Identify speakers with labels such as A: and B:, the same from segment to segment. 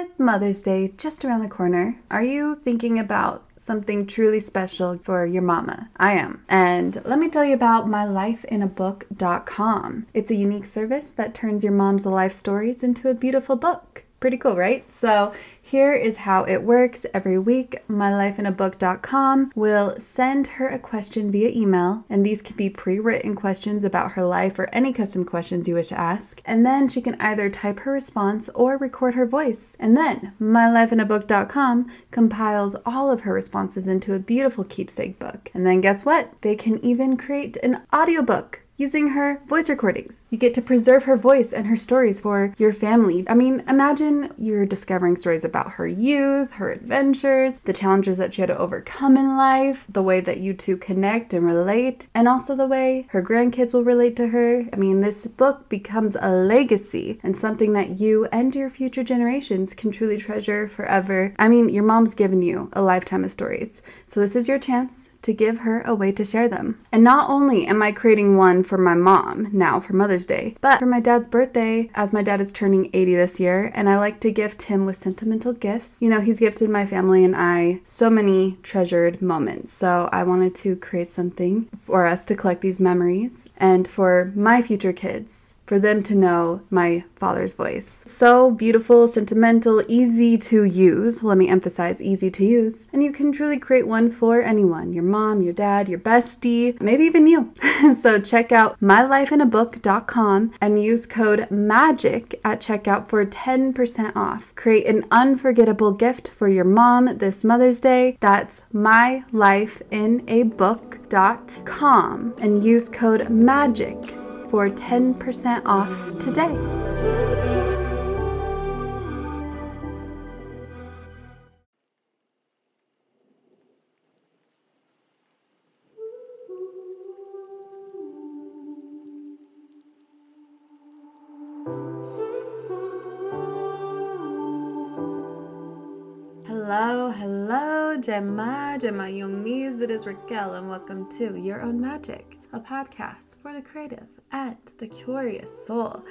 A: with Mother's Day just around the corner, are you thinking about something truly special for your mama? I am. And let me tell you about mylifeinabook.com. It's a unique service that turns your mom's life stories into a beautiful book. Pretty cool, right? So here is how it works. Every week, mylifeinabook.com will send her a question via email, and these can be pre written questions about her life or any custom questions you wish to ask. And then she can either type her response or record her voice. And then mylifeinabook.com compiles all of her responses into a beautiful keepsake book. And then guess what? They can even create an audiobook using her voice recordings. You get to preserve her voice and her stories for your family. I mean, imagine you're discovering stories about her youth, her adventures, the challenges that she had to overcome in life, the way that you two connect and relate, and also the way her grandkids will relate to her. I mean, this book becomes a legacy and something that you and your future generations can truly treasure forever. I mean, your mom's given you a lifetime of stories. So this is your chance to give her a way to share them. And not only am I creating one for my mom now for Mother's Day, but for my dad's birthday, as my dad is turning 80 this year, and I like to gift him with sentimental gifts. You know, he's gifted my family and I so many treasured moments. So I wanted to create something for us to collect these memories and for my future kids for them to know my father's voice. So beautiful, sentimental, easy to use. Let me emphasize easy to use. And you can truly create one for anyone your mom, your dad, your bestie, maybe even you. so check out mylifeinabook.com and use code MAGIC at checkout for 10% off. Create an unforgettable gift for your mom this Mother's Day. That's mylifeinabook.com and use code MAGIC for 10% off today. Hello, hello, Gemma, Gemma Youngmis. It is Raquelle, and welcome to Your Own Magic, a podcast for the creative and the curious soul.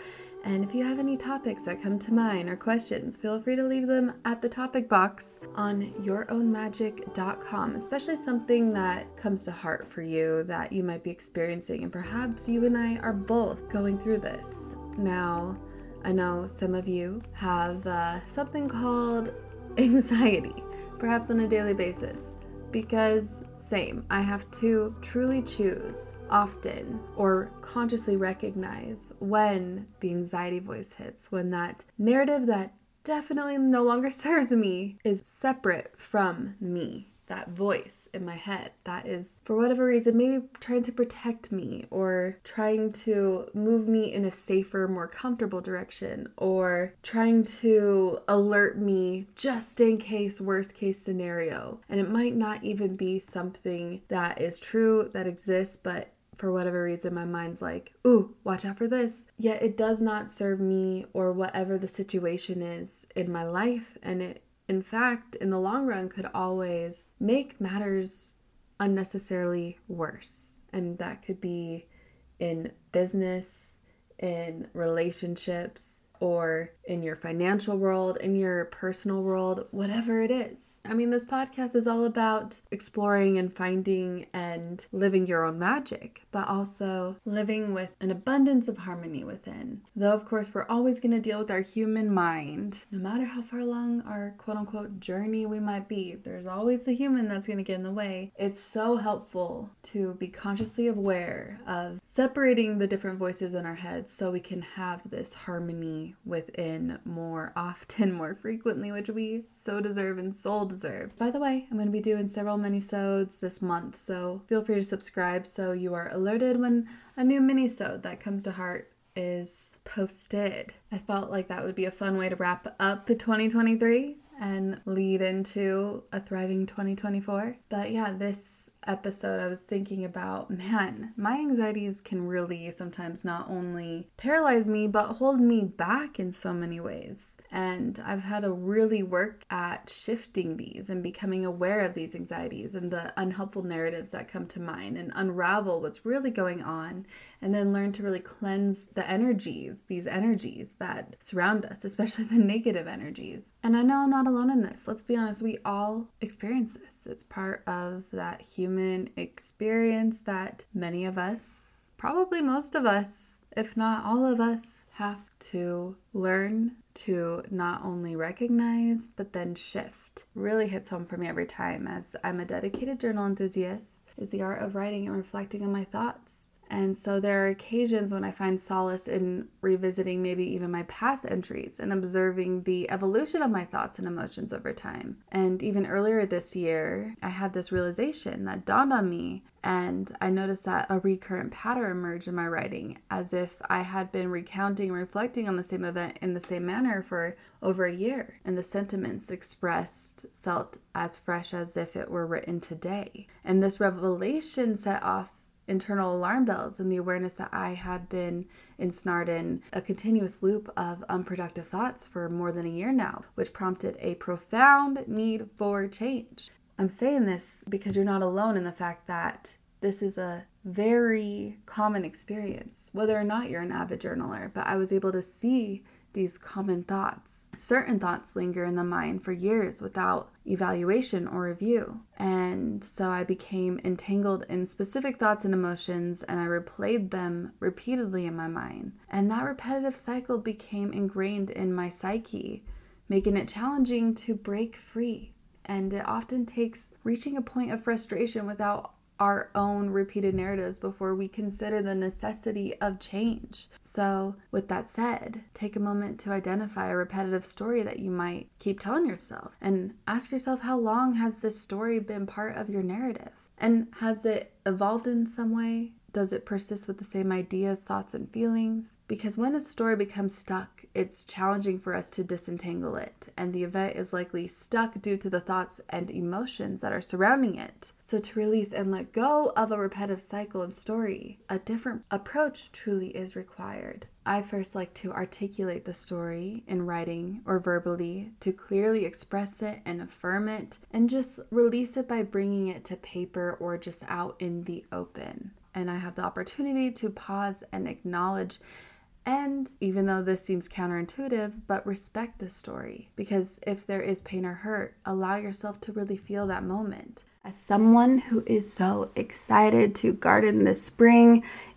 A: And if you have any topics that come to mind or questions, feel free to leave them at the topic box on yourownmagic.com, especially something that comes to heart for you that you might be experiencing. And perhaps you and I are both going through this. Now, I know some of you have uh, something called anxiety, perhaps on a daily basis, because same. I have to truly choose often or consciously recognize when the anxiety voice hits, when that narrative that definitely no longer serves me is separate from me that voice in my head that is, for whatever reason, maybe trying to protect me or trying to move me in a safer, more comfortable direction or trying to alert me just in case, worst case scenario. And it might not even be something that is true, that exists, but for whatever reason, my mind's like, ooh, watch out for this. Yet it does not serve me or whatever the situation is in my life. And it in fact, in the long run, could always make matters unnecessarily worse. And that could be in business, in relationships, or in your financial world, in your personal world, whatever it is. I mean, this podcast is all about exploring and finding and living your own magic, but also living with an abundance of harmony within. Though, of course, we're always going to deal with our human mind. No matter how far along our quote unquote journey we might be, there's always the human that's going to get in the way. It's so helpful to be consciously aware of separating the different voices in our heads so we can have this harmony within more often, more frequently, which we so deserve and soul deserve. By the way, I'm going to be doing several mini-sodes this month, so feel free to subscribe so you are alerted when a new mini-sode that comes to heart is posted. I felt like that would be a fun way to wrap up 2023 and lead into a thriving 2024. But yeah, this episode, I was thinking about man, my anxieties can really sometimes not only paralyze me, but hold me back in so many ways. And I've had to really work at shifting these and becoming aware of these anxieties and the unhelpful narratives that come to mind and unravel what's really going on and then learn to really cleanse the energies, these energies that surround us, especially the negative energies. And I know I'm not alone in this. Let's be honest, we all experience this. It's part of that human experience that many of us, probably most of us, if not all of us, have to learn to not only recognize but then shift. Really hits home for me every time as I'm a dedicated journal enthusiast is the art of writing and reflecting on my thoughts and so there are occasions when I find solace in revisiting maybe even my past entries and observing the evolution of my thoughts and emotions over time. And even earlier this year, I had this realization that dawned on me, and I noticed that a recurrent pattern emerged in my writing, as if I had been recounting and reflecting on the same event in the same manner for over a year. And the sentiments expressed felt as fresh as if it were written today. And this revelation set off internal alarm bells and the awareness that I had been ensnared in a continuous loop of unproductive thoughts for more than a year now, which prompted a profound need for change. I'm saying this because you're not alone in the fact that this is a very common experience, whether or not you're an avid journaler, but I was able to see these common thoughts. Certain thoughts linger in the mind for years without evaluation or review. And so I became entangled in specific thoughts and emotions, and I replayed them repeatedly in my mind. And that repetitive cycle became ingrained in my psyche, making it challenging to break free. And it often takes reaching a point of frustration without our own repeated narratives before we consider the necessity of change. So, with that said, take a moment to identify a repetitive story that you might keep telling yourself and ask yourself how long has this story been part of your narrative? And has it evolved in some way? Does it persist with the same ideas, thoughts, and feelings? Because when a story becomes stuck, it's challenging for us to disentangle it, and the event is likely stuck due to the thoughts and emotions that are surrounding it. So, to release and let go of a repetitive cycle and story, a different approach truly is required. I first like to articulate the story in writing or verbally to clearly express it and affirm it, and just release it by bringing it to paper or just out in the open. And I have the opportunity to pause and acknowledge and even though this seems counterintuitive, but respect the story. Because if there is pain or hurt, allow yourself to really feel that moment. As someone who is so excited to garden this spring,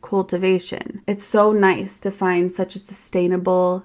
A: cultivation. It's so nice to find such a sustainable,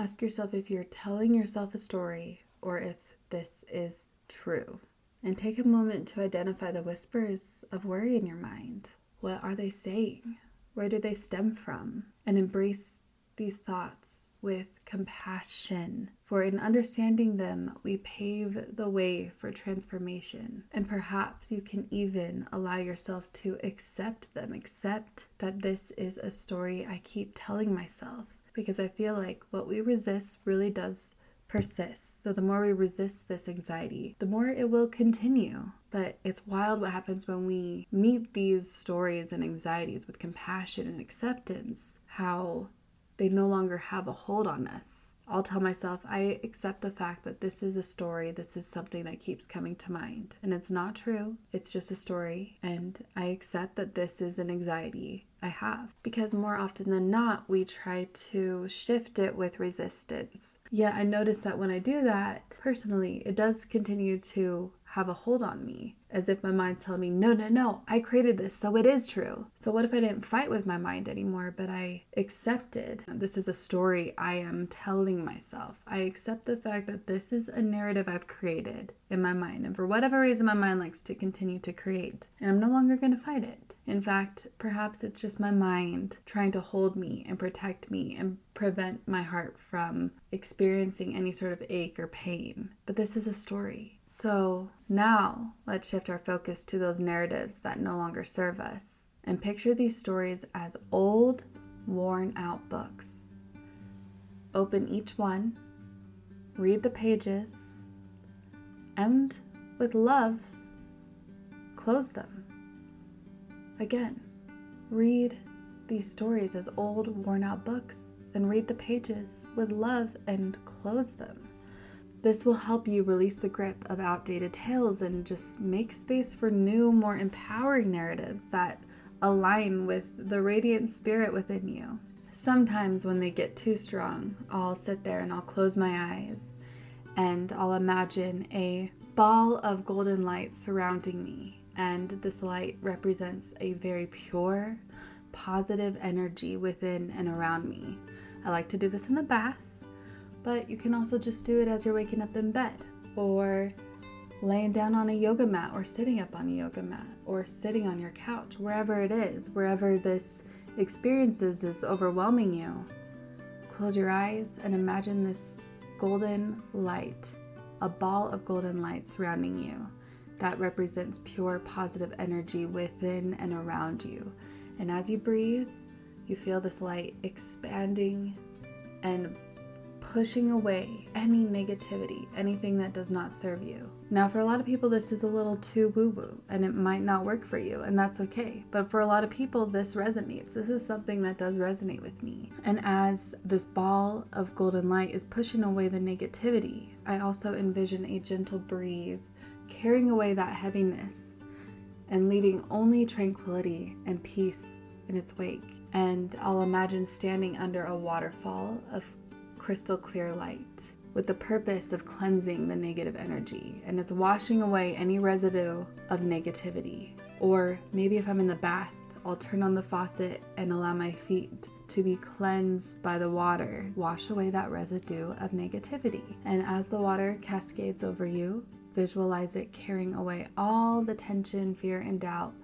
A: Ask yourself if you're telling yourself a story or if this is true. And take a moment to identify the whispers of worry in your mind. What are they saying? Where do they stem from? And embrace these thoughts with compassion. For in understanding them, we pave the way for transformation. And perhaps you can even allow yourself to accept them, accept that this is a story I keep telling myself because I feel like what we resist really does persist. So the more we resist this anxiety, the more it will continue. But it's wild what happens when we meet these stories and anxieties with compassion and acceptance, how they no longer have a hold on us I'll tell myself, I accept the fact that this is a story, this is something that keeps coming to mind. And it's not true, it's just a story. And I accept that this is an anxiety I have. Because more often than not, we try to shift it with resistance. Yeah, I notice that when I do that, personally, it does continue to have a hold on me as if my mind's telling me, no, no, no, I created this, so it is true. So, what if I didn't fight with my mind anymore, but I accepted this is a story I am telling myself? I accept the fact that this is a narrative I've created in my mind, and for whatever reason, my mind likes to continue to create, and I'm no longer to fight it. In fact, perhaps it's just my mind trying to hold me and protect me and prevent my heart from experiencing any sort of ache or pain. But this is a story. So now let's shift our focus to those narratives that no longer serve us and picture these stories as old, worn out books. Open each one, read the pages, and with love, close them. Again, read these stories as old, worn out books and read the pages with love and close them. This will help you release the grip of outdated tales and just make space for new, more empowering narratives that align with the radiant spirit within you. Sometimes, when they get too strong, I'll sit there and I'll close my eyes and I'll imagine a ball of golden light surrounding me. And this light represents a very pure, positive energy within and around me. I like to do this in the bath, but you can also just do it as you're waking up in bed or laying down on a yoga mat or sitting up on a yoga mat or sitting on your couch, wherever it is, wherever this experiences is overwhelming you. Close your eyes and imagine this golden light, a ball of golden light surrounding you that represents pure positive energy within and around you. And as you breathe, you feel this light expanding and pushing away any negativity, anything that does not serve you. Now, for a lot of people, this is a little too woo woo and it might not work for you, and that's okay. But for a lot of people, this resonates. This is something that does resonate with me. And as this ball of golden light is pushing away the negativity, I also envision a gentle breeze carrying away that heaviness and leaving only tranquility and peace in its wake. And I'll imagine standing under a waterfall of crystal clear light with the purpose of cleansing the negative energy and it's washing away any residue of negativity. Or maybe if I'm in the bath, I'll turn on the faucet and allow my feet to be cleansed by the water, wash away that residue of negativity. And as the water cascades over you, visualize it carrying away all the tension, fear, and doubt,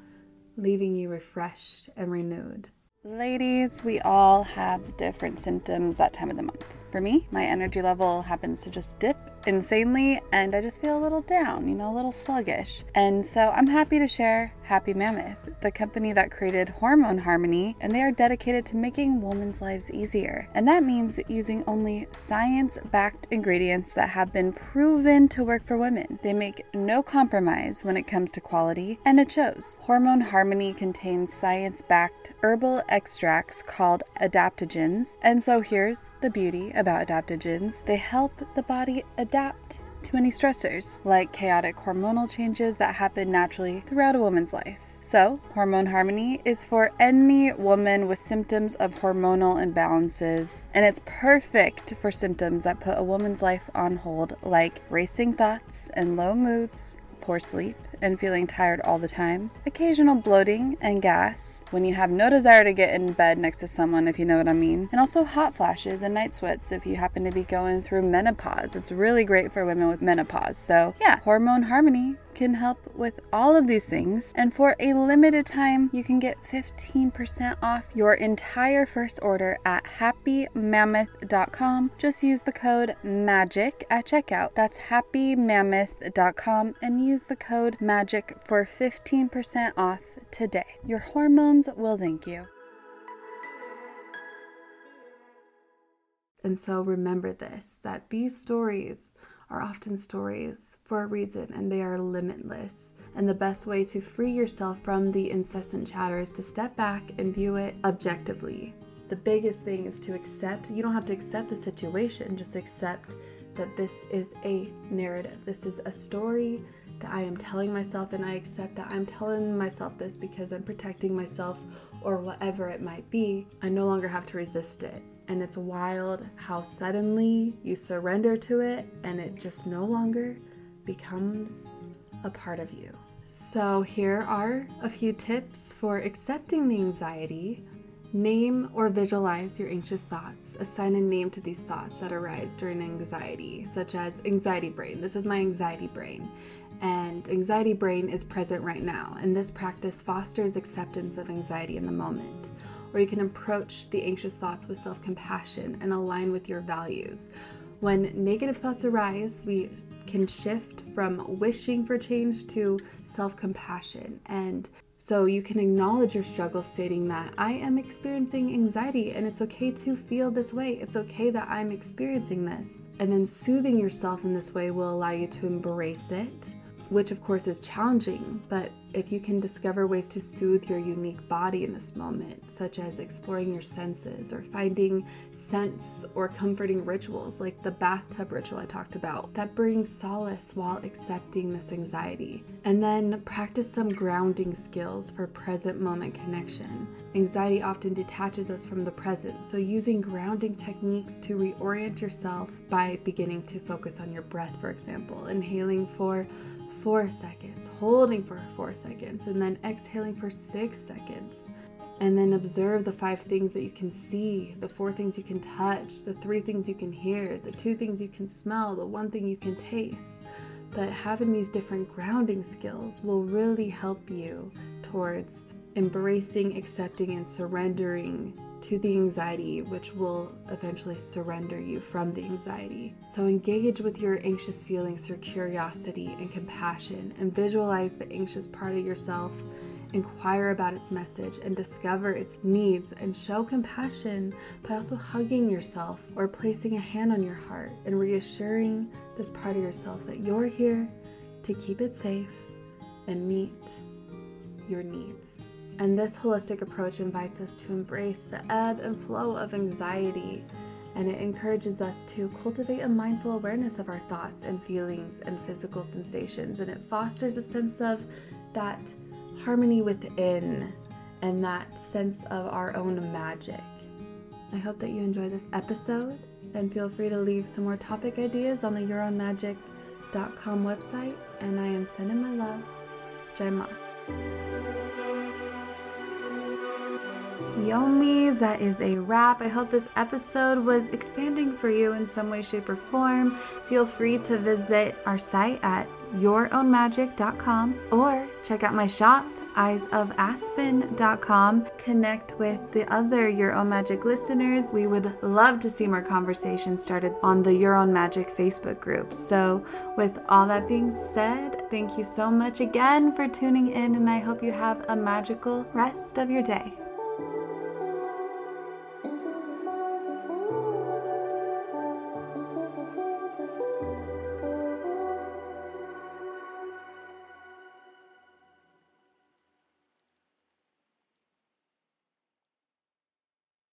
A: leaving you refreshed and renewed. Ladies, we all have different symptoms that time of the month. For me, my energy level happens to just dip insanely and I just feel a little down, you know, a little sluggish. And so I'm happy to share Happy Mammoth, the company that created Hormone Harmony, and they are dedicated to making women's lives easier. And that means using only science backed ingredients that have been proven to work for women. They make no compromise when it comes to quality, and it shows. Hormone Harmony contains science backed herbal extracts called adaptogens. And so here's the beauty about adaptogens they help the body adapt to any stressors, like chaotic hormonal changes that happen naturally throughout a woman's life. So, Hormone Harmony is for any woman with symptoms of hormonal imbalances, and it's perfect for symptoms that put a woman's life on hold, like racing thoughts and low moods, poor sleep, and feeling tired all the time, occasional bloating and gas when you have no desire to get in bed next to someone, if you know what I mean, and also hot flashes and night sweats if you happen to be going through menopause. It's really great for women with menopause. So, yeah, Hormone Harmony can help with all of these things. And for a limited time, you can get 15% off your entire first order at happymammoth.com. Just use the code MAGIC at checkout. That's happymammoth.com and use the code MAGIC for 15% off today. Your hormones will thank you. And so remember this that these stories are often stories for a reason and they are limitless. And the best way to free yourself from the incessant chatter is to step back and view it objectively. The biggest thing is to accept, you don't have to accept the situation, just accept that this is a narrative. This is a story that I am telling myself, and I accept that I'm telling myself this because I'm protecting myself or whatever it might be. I no longer have to resist it and it's wild how suddenly you surrender to it and it just no longer becomes a part of you. So, here are a few tips for accepting the anxiety. Name or visualize your anxious thoughts. Assign a name to these thoughts that arise during anxiety, such as anxiety brain. This is my anxiety brain. And anxiety brain is present right now, and this practice fosters acceptance of anxiety in the moment or you can approach the anxious thoughts with self compassion and align with your values. When negative thoughts arise, we can shift from wishing for change to self compassion. And so you can acknowledge your struggle, stating that I am experiencing anxiety and it's okay to feel this way. It's okay that I'm experiencing this. And then soothing yourself in this way will allow you to embrace it which of course is challenging, but if you can discover ways to soothe your unique body in this moment, such as exploring your senses or finding scents or comforting rituals like the bathtub ritual I talked about, that brings solace while accepting this anxiety. And then practice some grounding skills for present moment connection. Anxiety often detaches us from the present, so using grounding techniques to reorient yourself by beginning to focus on your breath, for example, inhaling for four seconds, holding for four seconds, and then exhaling for six seconds. And then observe the five things that you can see, the four things you can touch, the three things you can hear, the two things you can smell, the one thing you can taste. But having these different grounding skills will really help you towards embracing, accepting, and surrendering to the anxiety, which will eventually surrender you from the anxiety. So engage with your anxious feelings through curiosity and compassion, and visualize the anxious part of yourself. Inquire about its message and discover its needs, and show compassion by also hugging yourself or placing a hand on your heart and reassuring this part of yourself that you're here to keep it safe and meet your needs. And this holistic approach invites us to embrace the ebb and flow of anxiety, and it encourages us to cultivate a mindful awareness of our thoughts and feelings and physical sensations, and it fosters a sense of that harmony within and that sense of our own magic. I hope that you enjoy this episode and feel free to leave some more topic ideas on the yourownmagic.com website. And I am sending my love, Jema. Yomis, that is a wrap. I hope this episode was expanding for you in some way, shape, or form. Feel free to visit our site at yourownmagic.com or check out my shop eyesofaspen.com. Connect with the other Your Own Magic listeners. We would love to see more conversations started on the Your Own Magic Facebook group. So, with all that being said, thank you so much again for tuning in, and I hope you have a magical rest of your day.